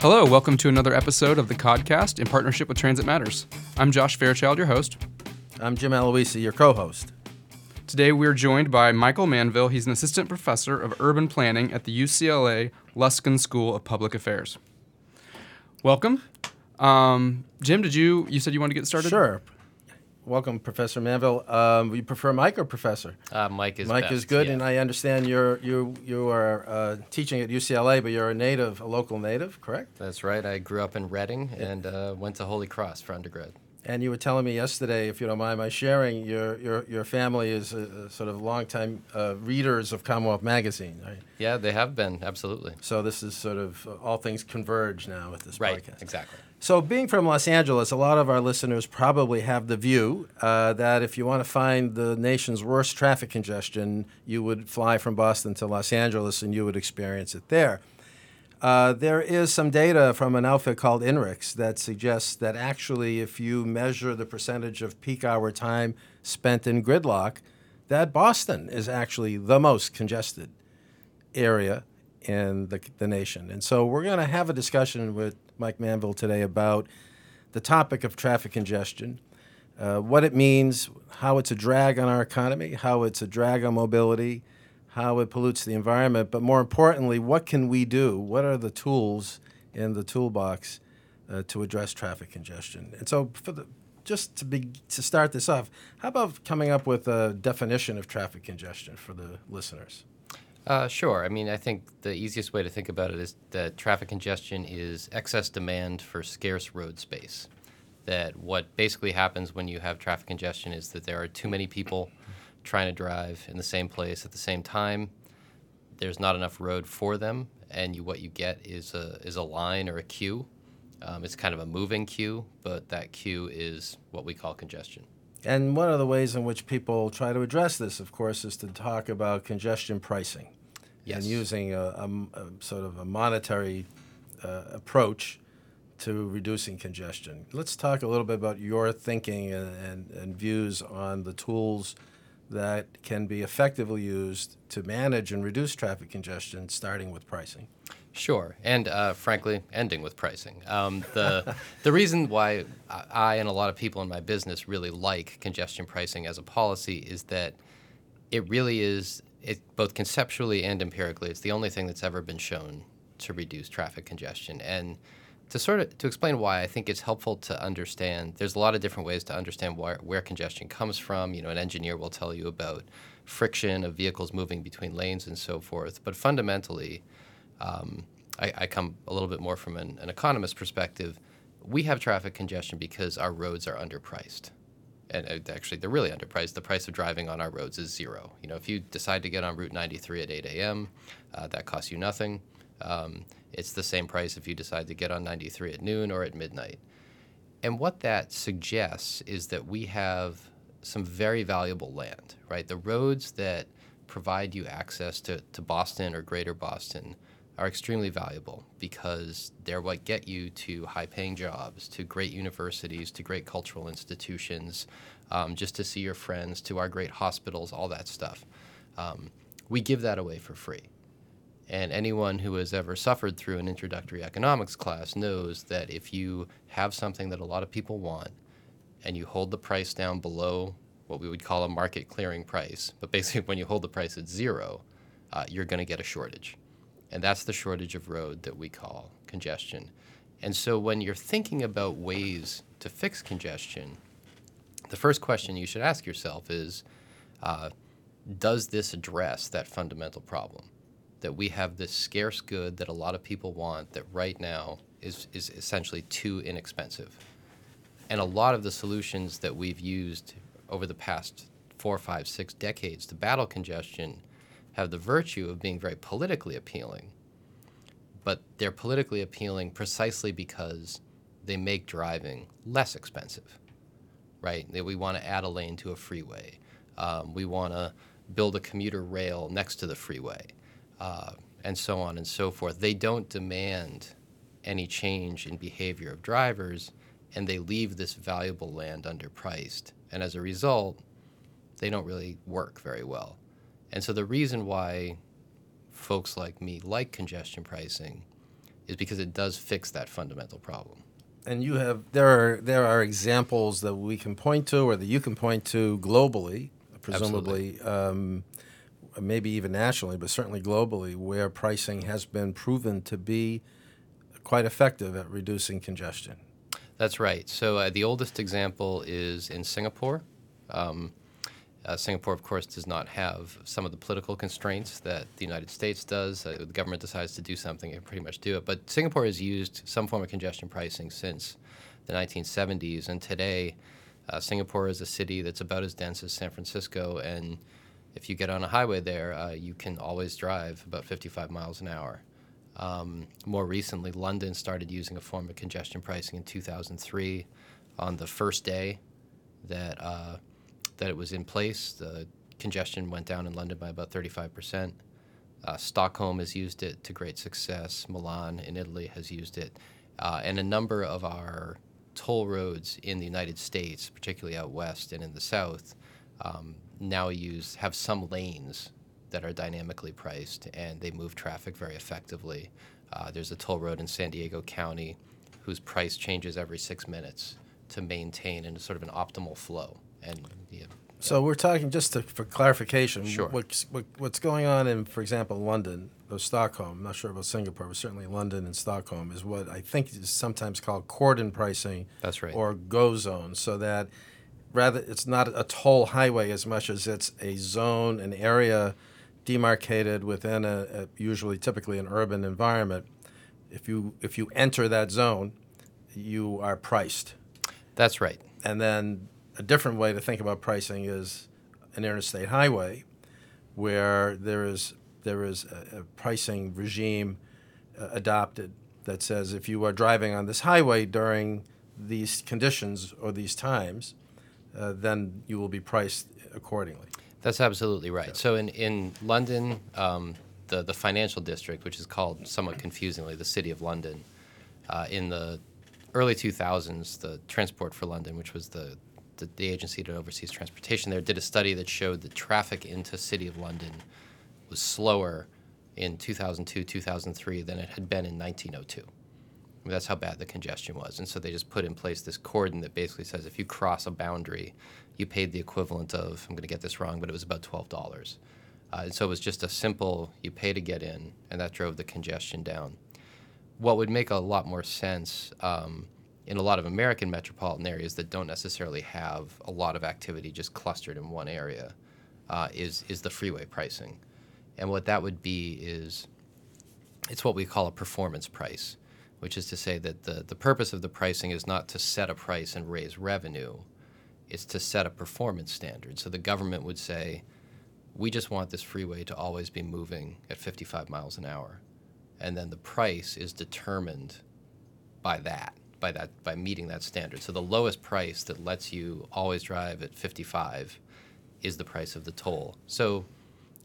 Hello, welcome to another episode of the Codcast in partnership with Transit Matters. I'm Josh Fairchild, your host. I'm Jim Aloisi, your co-host. Today we're joined by Michael Manville. He's an assistant professor of urban planning at the UCLA Luskin School of Public Affairs. Welcome. Um, Jim, did you you said you wanted to get started? Sure. Welcome, Professor Manville. Um, you prefer Mike or Professor? Uh, Mike is Mike best, is good, yeah. and I understand you're you you are uh, teaching at UCLA, but you're a native, a local native, correct? That's right. I grew up in Reading and uh, went to Holy Cross for undergrad. And you were telling me yesterday, if you don't mind my sharing, your your your family is a, a sort of longtime uh, readers of Commonwealth Magazine, right? Yeah, they have been absolutely So this is sort of uh, all things converge now with this right. podcast. Exactly. So, being from Los Angeles, a lot of our listeners probably have the view uh, that if you want to find the nation's worst traffic congestion, you would fly from Boston to Los Angeles and you would experience it there. Uh, there is some data from an outfit called INRIX that suggests that actually, if you measure the percentage of peak hour time spent in gridlock, that Boston is actually the most congested area in the, the nation. And so we're going to have a discussion with Mike Manville today about the topic of traffic congestion, uh, what it means, how it's a drag on our economy, how it's a drag on mobility, how it pollutes the environment, but more importantly, what can we do? What are the tools in the toolbox uh, to address traffic congestion? And so, the just to be to start this off, how about coming up with a definition of traffic congestion for the listeners? Uh, sure. I mean, I think the easiest way to think about it is that traffic congestion is excess demand for scarce road space. That what basically happens when you have traffic congestion is that there are too many people trying to drive in the same place at the same time. There's not enough road for them, and you, what you get is a is a line or a queue. Um, it's kind of a moving queue, but that queue is what we call congestion. And one of the ways in which people try to address this, of course, is to talk about congestion pricing Yes. and using a, a- a sort of a monetary uh, approach to reducing congestion. Let's talk a little bit about your thinking and, and, and views on the tools that can be effectively used to manage and reduce traffic congestion, starting with pricing. Sure, and uh, frankly, ending with pricing. Um, the the reason why I and a lot of people in my business really like congestion pricing as a policy is that it really is it both conceptually and empirically. It's the only thing that's ever been shown to reduce traffic congestion. And to sort of to explain why, I think it's helpful to understand. There's a lot of different ways to understand where, where congestion comes from. You know, an engineer will tell you about friction of vehicles moving between lanes and so forth. But fundamentally, um, I, I come a little bit more from an, an economist perspective. We have traffic congestion because our roads are underpriced. And actually, they're really underpriced. The price of driving on our roads is zero. You know, if you decide to get on Route 93 at 8 a.m., uh, that costs you nothing. Um, it's the same price if you decide to get on 93 at noon or at midnight. And what that suggests is that we have some very valuable land, right? The roads that provide you access to, to Boston or greater Boston are extremely valuable because they're what get you to high paying jobs, to great universities, to great cultural institutions, um, just to see your friends, to our great hospitals, all that stuff. Um, we give that away for free. And anyone who has ever suffered through an introductory economics class knows that if you have something that a lot of people want and you hold the price down below what we would call a market clearing price, but basically when you hold the price at zero, uh, you're going to get a shortage. And that's the shortage of road that we call congestion. And so when you're thinking about ways to fix congestion, the first question you should ask yourself is uh, Does this address that fundamental problem? That we have this scarce good that a lot of people want that right now is, is essentially too inexpensive. And a lot of the solutions that we've used over the past four, five, six decades to battle congestion have the virtue of being very politically appealing. But they're politically appealing precisely because they make driving less expensive, right? We want to add a lane to a freeway. Um, we want to build a commuter rail next to the freeway, uh, and so on and so forth. They don't demand any change in behavior of drivers, and they leave this valuable land underpriced. And as a result, they don't really work very well. And so the reason why folks like me like congestion pricing is because it does fix that fundamental problem. And you have there are there are examples that we can point to, or that you can point to globally, presumably, um, maybe even nationally, but certainly globally, where pricing has been proven to be quite effective at reducing congestion. That's right. So uh, the oldest example is in Singapore. Um, uh, Singapore, of course, does not have some of the political constraints that the United States does. Uh, the government decides to do something, it pretty much do it. But Singapore has used some form of congestion pricing since the 1970s, and today uh, Singapore is a city that's about as dense as San Francisco, and if you get on a highway there, uh, you can always drive about 55 miles an hour. Um, more recently, London started using a form of congestion pricing in 2003. On the first day that uh, that it was in place, the congestion went down in London by about 35 percent. Uh, Stockholm has used it to great success. Milan in Italy has used it, uh, and a number of our toll roads in the United States, particularly out west and in the south, um, now use have some lanes that are dynamically priced and they move traffic very effectively. Uh, there's a toll road in San Diego County whose price changes every six minutes to maintain in sort of an optimal flow. And yeah, So we're talking just to, for clarification. Sure. What's, what, what's going on in, for example, London or Stockholm? I'm not sure about Singapore, but certainly London and Stockholm is what I think is sometimes called cordon pricing. That's right. Or go zone, so that rather it's not a toll highway as much as it's a zone, an area demarcated within a, a usually typically an urban environment. If you if you enter that zone, you are priced. that's right. And then a different way to think about pricing is an interstate highway, where there is there is a, a pricing regime uh, adopted that says if you are driving on this highway during these conditions or these times, uh, then you will be priced accordingly. That's absolutely right. So in, in London, um, the, the financial district, which is called somewhat confusingly the City of London, uh, in the early 2000s, the Transport for London, which was the, the, the agency that oversees transportation there, did a study that showed that traffic into City of London was slower in 2002, 2003 than it had been in 1902. That's how bad the congestion was. And so they just put in place this cordon that basically says if you cross a boundary, you paid the equivalent of, I'm going to get this wrong, but it was about $12. Uh, and so it was just a simple, you pay to get in, and that drove the congestion down. What would make a lot more sense um, in a lot of American metropolitan areas that don't necessarily have a lot of activity just clustered in one area uh, is, is the freeway pricing. And what that would be is it's what we call a performance price, which is to say that the, the purpose of the pricing is not to set a price and raise revenue, it's to set a performance standard. So the government would say, we just want this freeway to always be moving at 55 miles an hour. And then the price is determined by that, by that, by meeting that standard. So the lowest price that lets you always drive at 55 is the price of the toll. So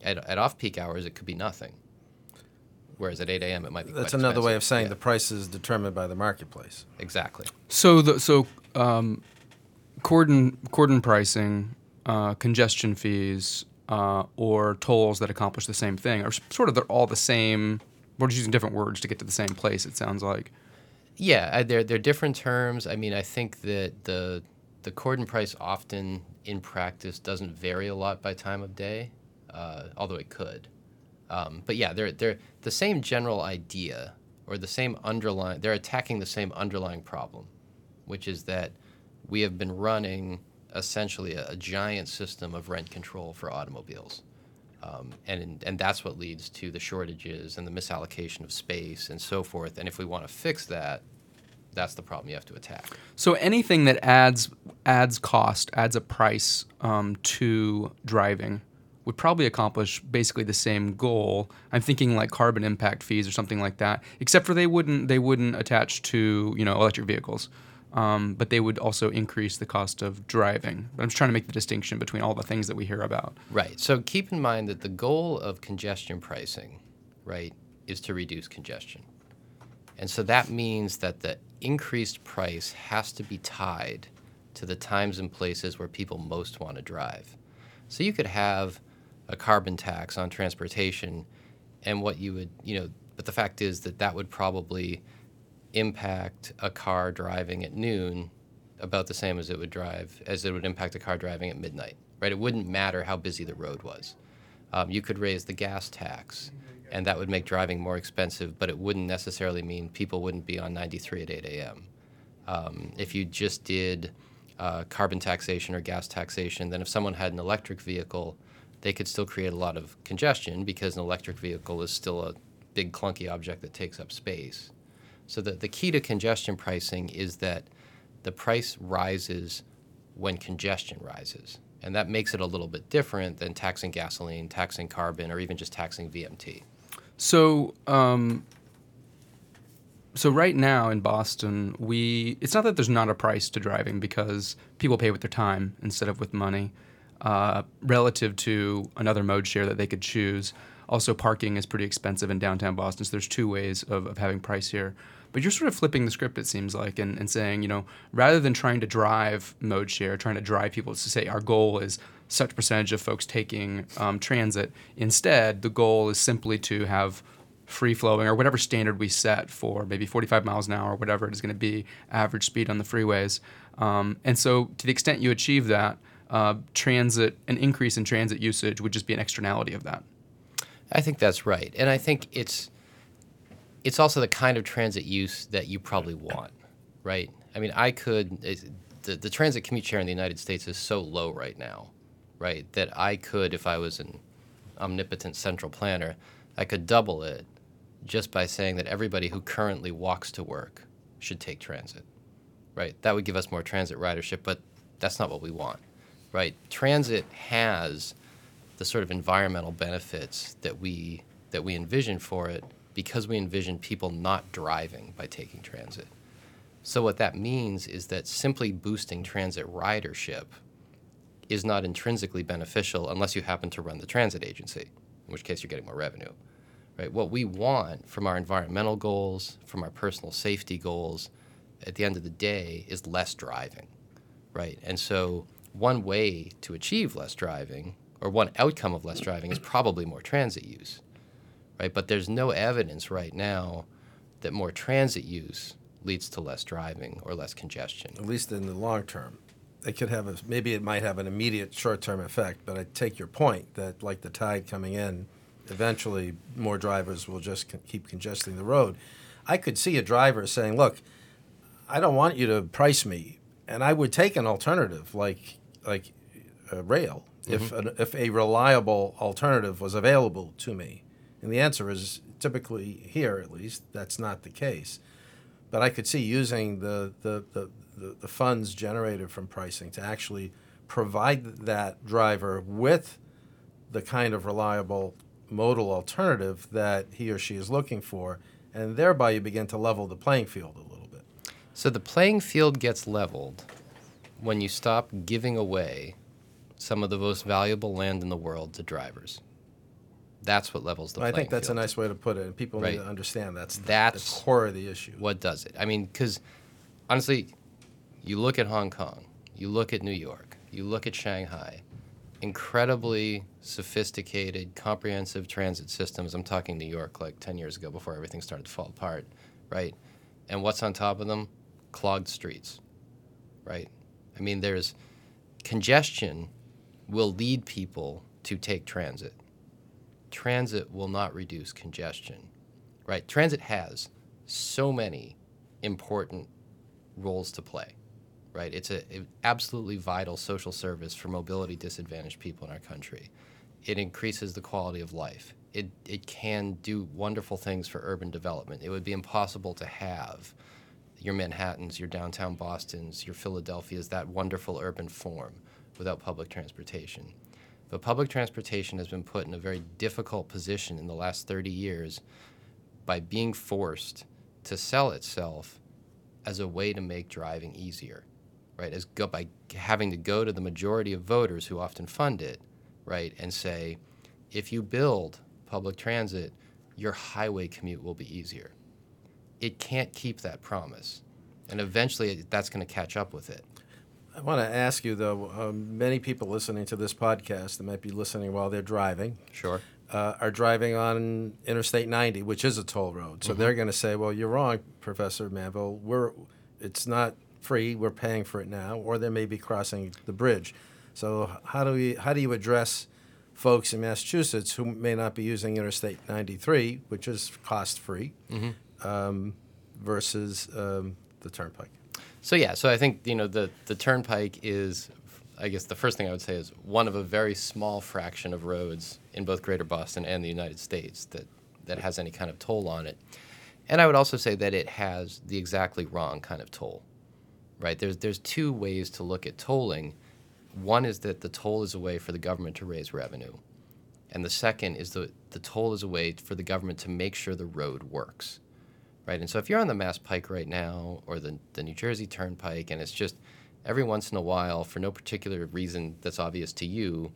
at, at off-peak hours, it could be nothing. Whereas at 8 a.m., it might be. That's quite another way of saying Yeah, the price is determined by the marketplace. exactly. So the so um, cordon cordon pricing, uh, congestion fees, uh, or tolls that accomplish the same thing are sort of they're all the same. We're just using different words to get to the same place. It sounds like. Yeah, I- they're they're different terms. I mean, I think that the the cordon price often in practice doesn't vary a lot by time of day, uh, although it could. Um, but yeah, they're they're the same general idea or the same underlying. They're attacking the same underlying problem, which is that we have been running essentially a, a giant system of rent control for automobiles. Um, and and that's what leads to the shortages and the misallocation of space and so forth. And if we want to fix that, that's the problem you have to attack. So anything that adds adds cost, adds a price um, to driving, would probably accomplish basically the same goal. I'm thinking like carbon impact fees or something like that. Except for they wouldn't they wouldn't attach to you know electric vehicles, um, but they would also increase the cost of driving. But I'm just trying to make the distinction between all the things that we hear about. Right. So keep in mind that the goal of congestion pricing, right, is to reduce congestion. And so that means that the increased price has to be tied to the times and places where people most want to drive. So you could have a carbon tax on transportation and what you would, you know, but the fact is that that would probably impact a car driving at noon about the same as it would drive as it would impact a car driving at midnight. Right? It wouldn't matter how busy the road was. Um, you could raise the gas tax, and that would make driving more expensive, but it wouldn't necessarily mean people wouldn't be on 93 at 8 a.m. Um, if you just did uh, carbon taxation or gas taxation, then if someone had an electric vehicle, they could still create a lot of congestion because an electric vehicle is still a big clunky object that takes up space. So the, the key to congestion pricing is that the price rises when congestion rises. And that makes it a little bit different than taxing gasoline, taxing carbon, or even just taxing VMT. So, um, so right now in Boston, we it's not that there's not a price to driving because people pay with their time instead of with money, uh, relative to another mode share that they could choose. Also, parking is pretty expensive in downtown Boston, so there's two ways of, of having price here. But you're sort of flipping the script, it seems like, and, and saying, you know, rather than trying to drive mode share, trying to drive people to say our goal is such percentage of folks taking um, transit, instead, the goal is simply to have free flowing or whatever standard we set for maybe 45 miles an hour, or whatever it is going to be, average speed on the freeways. Um, and so, to the extent you achieve that, uh, transit, an increase in transit usage would just be an externality of that. I think that's right, and I think it's it's also the kind of transit use that you probably want, right? I mean, I could the the transit commute share in the United States is so low right now, right? That I could, if I was an omnipotent central planner, I could double it just by saying that everybody who currently walks to work should take transit, right? That would give us more transit ridership, but that's not what we want, right? Transit has the sort of environmental benefits that we that we envision for it because we envision people not driving by taking transit. So what that means is that simply boosting transit ridership is not intrinsically beneficial unless you happen to run the transit agency, in which case you're getting more revenue. Right? What we want from our environmental goals, from our personal safety goals, at the end of the day is less driving. Right? And so one way to achieve less driving or one outcome of less driving is probably more transit use, right? But there's no evidence right now that more transit use leads to less driving or less congestion. At least in the long term. It could have a, maybe it might have an immediate short term effect, but I take your point that, like the tide coming in, eventually more drivers will just keep congesting the road. I could see a driver saying, Look, I don't want you to price me, and I would take an alternative like, like uh, rail if, Mm-hmm. an, if a reliable alternative was available to me. And the answer is typically here, at least, that's not the case. But I could see using the, the, the, the, the funds generated from pricing to actually provide that driver with the kind of reliable modal alternative that he or she is looking for. And thereby you begin to level the playing field a little bit. So the playing field gets leveled when you stop giving away some of the most valuable land in the world to drivers. That's what levels the Playing I think that's field. a nice way to put it, and people Right. need to understand that's the, That's the core of the issue. what does it. I mean, because honestly, you look at Hong Kong, you look at New York, you look at Shanghai, incredibly sophisticated, comprehensive transit systems. I'm talking New York like 10 years ago before everything started to fall apart, right? And what's on top of them? Clogged streets, right? I mean, there's congestion will lead people to take transit. Transit will not reduce congestion, right? Transit has so many important roles to play, right? It's a, a absolutely vital social service for mobility disadvantaged people in our country. It increases the quality of life. It, it can do wonderful things for urban development. It would be impossible to have your Manhattans, your downtown Bostons, your Philadelphias, that wonderful urban form without public transportation. But public transportation has been put in a very difficult position in the last 30 years by being forced to sell itself as a way to make driving easier, right? As go, by having to go to the majority of voters who often fund it, right, and say, if you build public transit, your highway commute will be easier. It can't keep that promise, and eventually that's going to catch up with it. I want to ask you, though, um, many people listening to this podcast that might be listening while they're driving, Sure. uh, are driving on Interstate 90, which is a toll road. So they're going to say, "Well, you're wrong, Professor Manville. We're it's not free. We're paying for it now." Or they may be crossing the bridge. So how do we how do you address folks in Massachusetts who may not be using Interstate 93, which is cost free, um, versus um, the Turnpike? So yeah, so I think you know the the turnpike is, I guess the first thing I would say is one of a very small fraction of roads in both Greater Boston and the United States that that has any kind of toll on it, and I would also say that it has the exactly wrong kind of toll, right? There's there's two ways to look at tolling. One is that the toll is a way for the government to raise revenue, and the second is that the toll is a way for the government to make sure the road works right? And so if you're on the Mass Pike right now or the, the New Jersey Turnpike, and it's just every once in a while, for no particular reason that's obvious to you,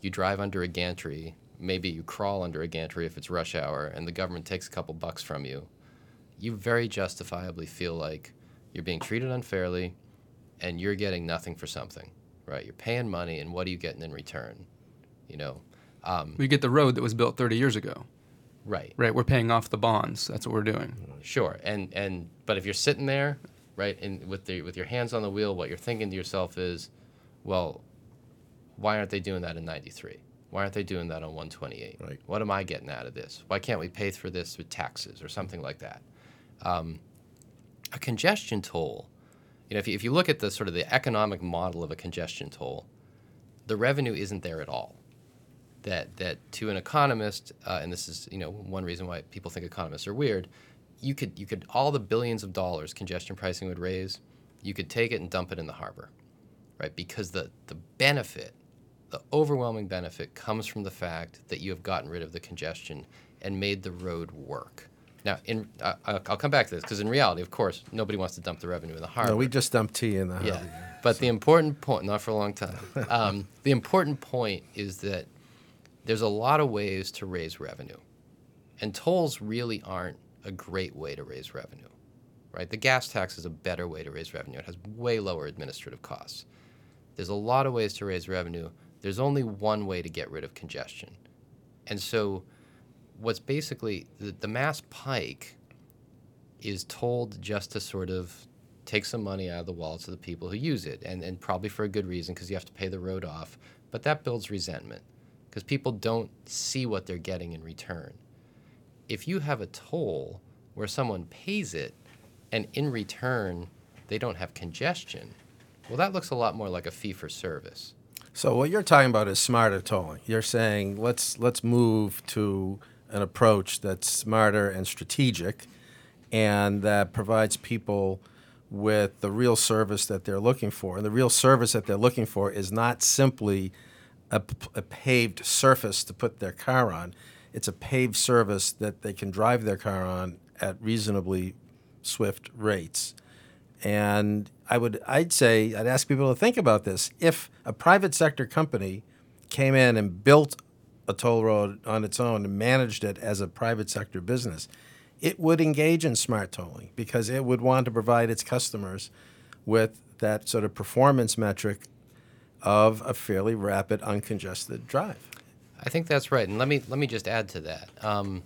you drive under a gantry, maybe you crawl under a gantry if it's rush hour, and the government takes a couple bucks from you, you very justifiably feel like you're being treated unfairly and you're getting nothing for something, right? You're paying money, and what are you getting in return? You know, um, We get the road that was built 30 years ago. Right. Right, we're paying off the bonds. That's what we're doing. Sure, and and but if you're sitting there, right, and with the with your hands on the wheel, what you're thinking to yourself is, well, why aren't they doing that in '93? Why aren't they doing that on 128? Right. What am I getting out of this? Why can't we pay for this with taxes or something like that? Um, a congestion toll, you know, if you, if you look at the sort of the economic model of a congestion toll, the revenue isn't there at all that that to an economist, uh, and this is you know one reason why people think economists are weird. You could you could all the billions of dollars congestion pricing would raise, you could take it and dump it in the harbor, right? Because the the benefit, the overwhelming benefit, comes from the fact that you have gotten rid of the congestion and made the road work. Now, in uh, I'll come back to this because in reality, of course, nobody wants to dump the revenue in the harbor. No, we just dumped tea in the Yeah, harbor. but the important point, not for a long time. Um, the important point is that there's a lot of ways to raise revenue, and tolls really aren't a great way to raise revenue, right? The gas tax is a better way to raise revenue. It has way lower administrative costs. There's a lot of ways to raise revenue. There's only one way to get rid of congestion, and so what's basically the, the Mass Pike is tolled just to sort of take some money out of the wallets of the people who use it, and, and probably for a good reason because you have to pay the road off. But that builds resentment because people don't see what they're getting in return. If you have a toll where someone pays it and in return they don't have congestion, well, that looks a lot more like a fee for service. So what you're talking about is smarter tolling. You're saying let's let's move to an approach that's smarter and strategic, and that provides people with the real service that they're looking for. And the real service that they're looking for is not simply a, a paved surface to put their car on. It's a paved service that they can drive their car on at reasonably swift rates. And I would, I'd say, I'd ask people to think about this. If a private sector company came in and built a toll road on its own and managed it as a private sector business, it would engage in smart tolling because it would want to provide its customers with that sort of performance metric of a fairly rapid, uncongested drive. I think that's right, and let me let me just add to that. Um,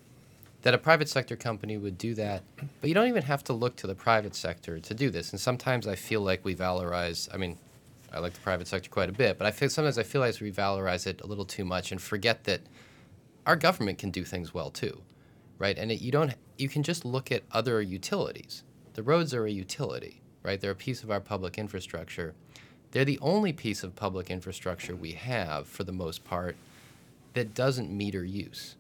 that a private sector company would do that, but you don't even have to look to the private sector to do this. And sometimes I feel like we valorize. I mean, I like the private sector quite a bit, but I feel sometimes I feel like we valorize it a little too much and forget that our government can do things well too, right? And it, you don't. You can just look at other utilities. The roads are a utility, right? They're a piece of our public infrastructure. They're the only piece of public infrastructure we have, for the most part, that doesn't meter use,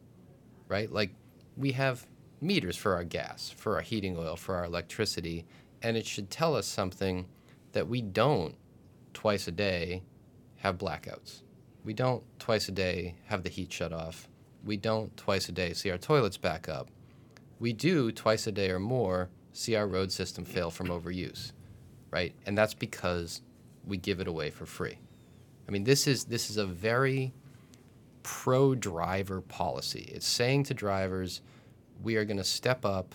right? Like we have meters for our gas, for our heating oil, for our electricity, and it should tell us something that we don't twice a day have blackouts. We don't twice a day have the heat shut off. We don't twice a day see our toilets back up. We do twice a day or more see our road system fail from overuse, right? And that's because we give it away for free. I mean, this is this is a very pro driver policy. It's saying to drivers, we are going to step up,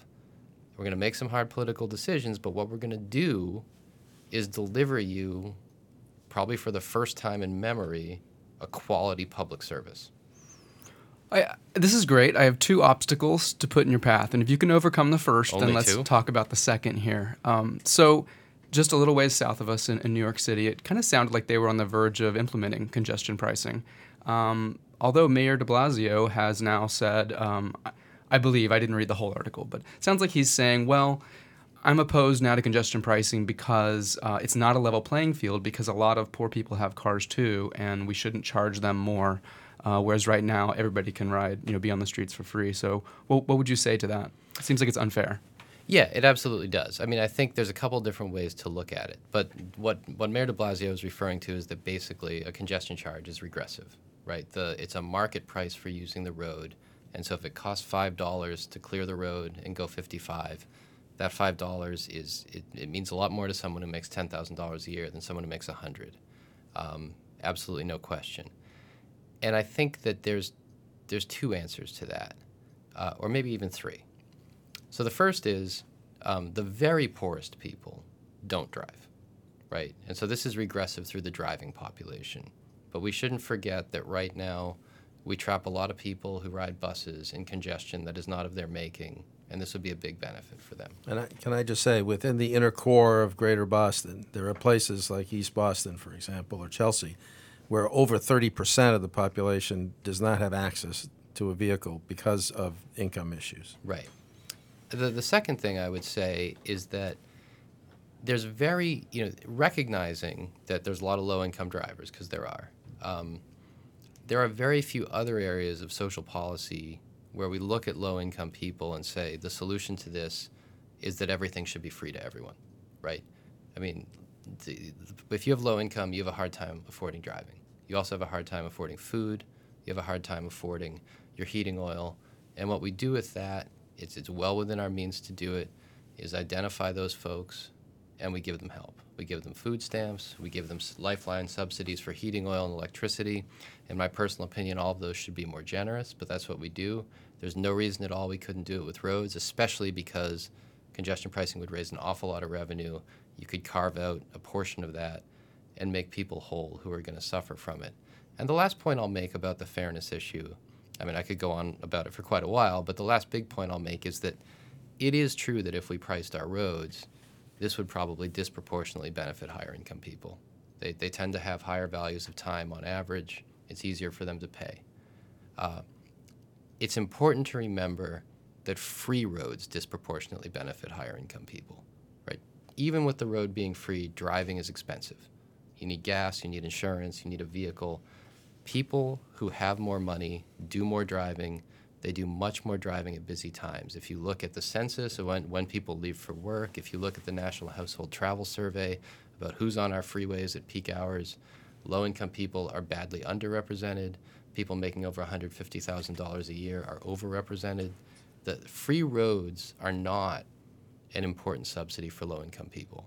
we're going to make some hard political decisions, but what we're going to do is deliver you, probably for the first time in memory, a quality public service. I, this is great. I have two obstacles to put in your path, and if you can overcome the first, Only then let's two? talk about the second here. Um, so, just a little ways south of us in, in New York City, it kind of sounded like they were on the verge of implementing congestion pricing. Um, although Mayor De Blasio has now said, um, I, believe I didn't read the whole article, but it sounds like he's saying, well. I'm opposed now to congestion pricing because uh, it's not a level playing field because a lot of poor people have cars too, and we shouldn't charge them more. Uh, whereas right now everybody can ride, you know, be on the streets for free. So, what, what would you say to that? It seems like it's unfair. Yeah, it absolutely does. I mean, I think there's a couple different ways to look at it. But what, what Mayor de Blasio is referring to is that basically a congestion charge is regressive, right? The, it's a market price for using the road. And so if it costs $5 to clear the road and go 55, that $5 is, it, it means a lot more to someone who makes $10,000 a year than someone who makes 100. Um, absolutely no question. And I think that there's, there's two answers to that, uh, or maybe even three. So the first is um, the very poorest people don't drive, right? And so this is regressive through the driving population. But we shouldn't forget that right now we trap a lot of people who ride buses in congestion that is not of their making, and this would be a big benefit for them. And I, can I just say, within the inner core of Greater Boston, there are places like East Boston, for example, or Chelsea, where over 30% of the population does not have access to a vehicle because of income issues. Right. The, the second thing I would say is that there's very, you know, recognizing that there's a lot of low income drivers, because there are. Um, there are very few other areas of social policy where we look at low income people and say the solution to this is that everything should be free to everyone, right? I mean, the, if you have low income, you have a hard time affording driving. You also have a hard time affording food. You have a hard time affording your heating oil. And what we do with that, it's, it's well within our means to do it, is identify those folks and we give them help. We give them food stamps, we give them lifeline subsidies for heating oil and electricity. In my personal opinion, all of those should be more generous, but that's what we do. There's no reason at all we couldn't do it with roads, especially because congestion pricing would raise an awful lot of revenue. You could carve out a portion of that and make people whole who are going to suffer from it. And the last point I'll make about the fairness issue, I mean, I could go on about it for quite a while, but the last big point I'll make is that it is true that if we priced our roads, this would probably disproportionately benefit higher income people. They, they tend to have higher values of time on average. It's easier for them to pay. Uh, it's important to remember that free roads disproportionately benefit higher income people, right? Even with the road being free, driving is expensive. You need gas, you need insurance, you need a vehicle. People who have more money do more driving. They do much more driving at busy times. If you look at the census of when, when people leave for work, if you look at the National Household Travel Survey about who's on our freeways at peak hours, low income people are badly underrepresented. People making over $150,000 a year are overrepresented. The free roads are not an important subsidy for low income people,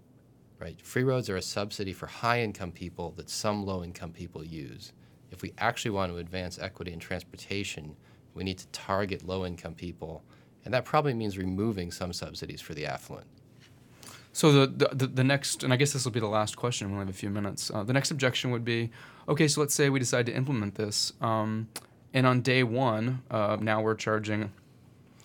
right? Free roads are a subsidy for high income people that some low income people use. If we actually want to advance equity in transportation, we need to target low income people, and that probably means removing some subsidies for the affluent. So the, the the next, and I guess this will be the last question. We only have a few minutes. Uh, the next objection would be, okay, so let's say we decide to implement this, um, and on day one, uh, now we're charging, I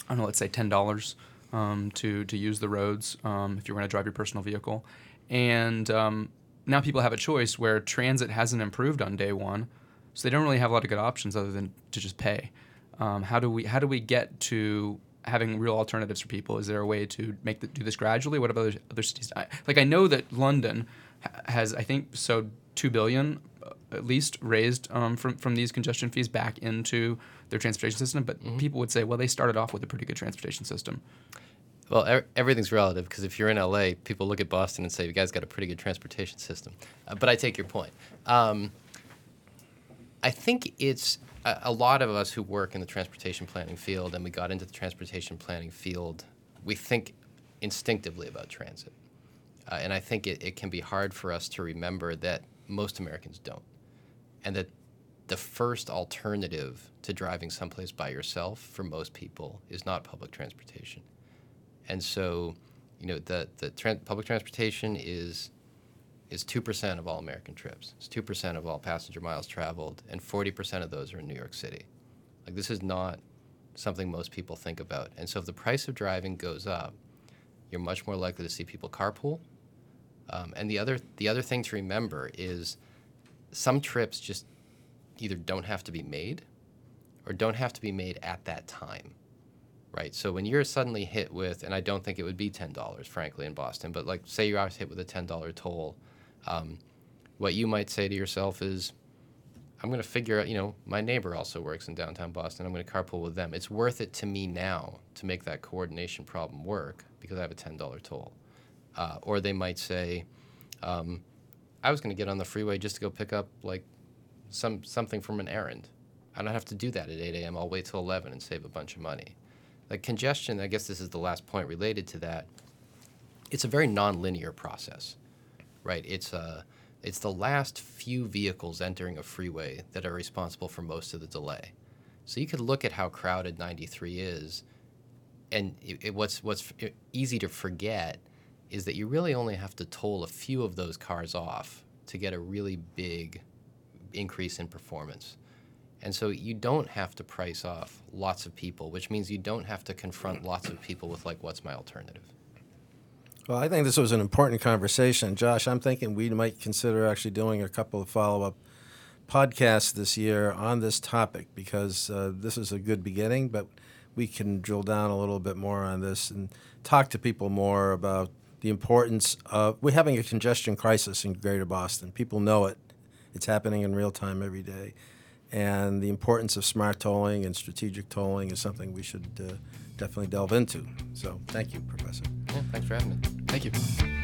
don't know, let's say ten dollars um, to to use the roads um, if you're going to drive your personal vehicle, and um, now people have a choice where transit hasn't improved on day one, so they don't really have a lot of good options other than to just pay. Um, how do we how do we get to having real alternatives for people? Is there a way to make the, do this gradually? What about other, other cities? I, like I know that London ha- has I think so two billion uh, at least raised um, from from these congestion fees back into their transportation system, but people would say, well, they started off with a pretty good transportation system. Well, er- everything's relative because if you're in LA, people look at Boston and say, "You guys got a pretty good transportation system." Uh, but I take your point. Um, I think it's a, a lot of us who work in the transportation planning field, and we got into the transportation planning field. We think instinctively about transit, uh, and I think it, it can be hard for us to remember that most Americans don't, and that the first alternative to driving someplace by yourself for most people is not public transportation. And so, you know, the, the public transportation is is 2% of all American trips. It's 2% of all passenger miles traveled, and 40% of those are in New York City. Like this is not something most people think about. And so if the price of driving goes up, you're much more likely to see people carpool. Um, and the other the other thing to remember is some trips just either don't have to be made or don't have to be made at that time. Right. So when you're suddenly hit with, and I don't think it would be ten dollars, frankly, in Boston, but like say you're hit with a ten dollar toll, um, what you might say to yourself is, I'm going to figure out, you know, my neighbor also works in downtown Boston. I'm going to carpool with them. It's worth it to me now to make that coordination problem work because I have a $10 toll. Uh, or they might say, um, I was going to get on the freeway just to go pick up like some something from an errand. I don't have to do that at 8 a.m. I'll wait till 11 and save a bunch of money. Like congestion, I guess this is the last point related to that. It's a very nonlinear process, right? It's a it's the last few vehicles entering a freeway that are responsible for most of the delay. So you could look at how crowded 93 is, and it, it, what's what's easy to forget is that you really only have to toll a few of those cars off to get a really big increase in performance. And so you don't have to price off lots of people, which means you don't have to confront lots of people with like, what's my alternative? Well, I think this was an important conversation. Josh, I'm thinking we might consider actually doing a couple of follow up podcasts this year on this topic because uh, this is a good beginning, but we can drill down a little bit more on this and talk to people more about the importance of. We're having a congestion crisis in greater Boston. People know it, it's happening in real time every day. And the importance of smart tolling and strategic tolling is something we should uh, definitely delve into. So, thank you, Professor. Yeah, thanks for having me. Thank you.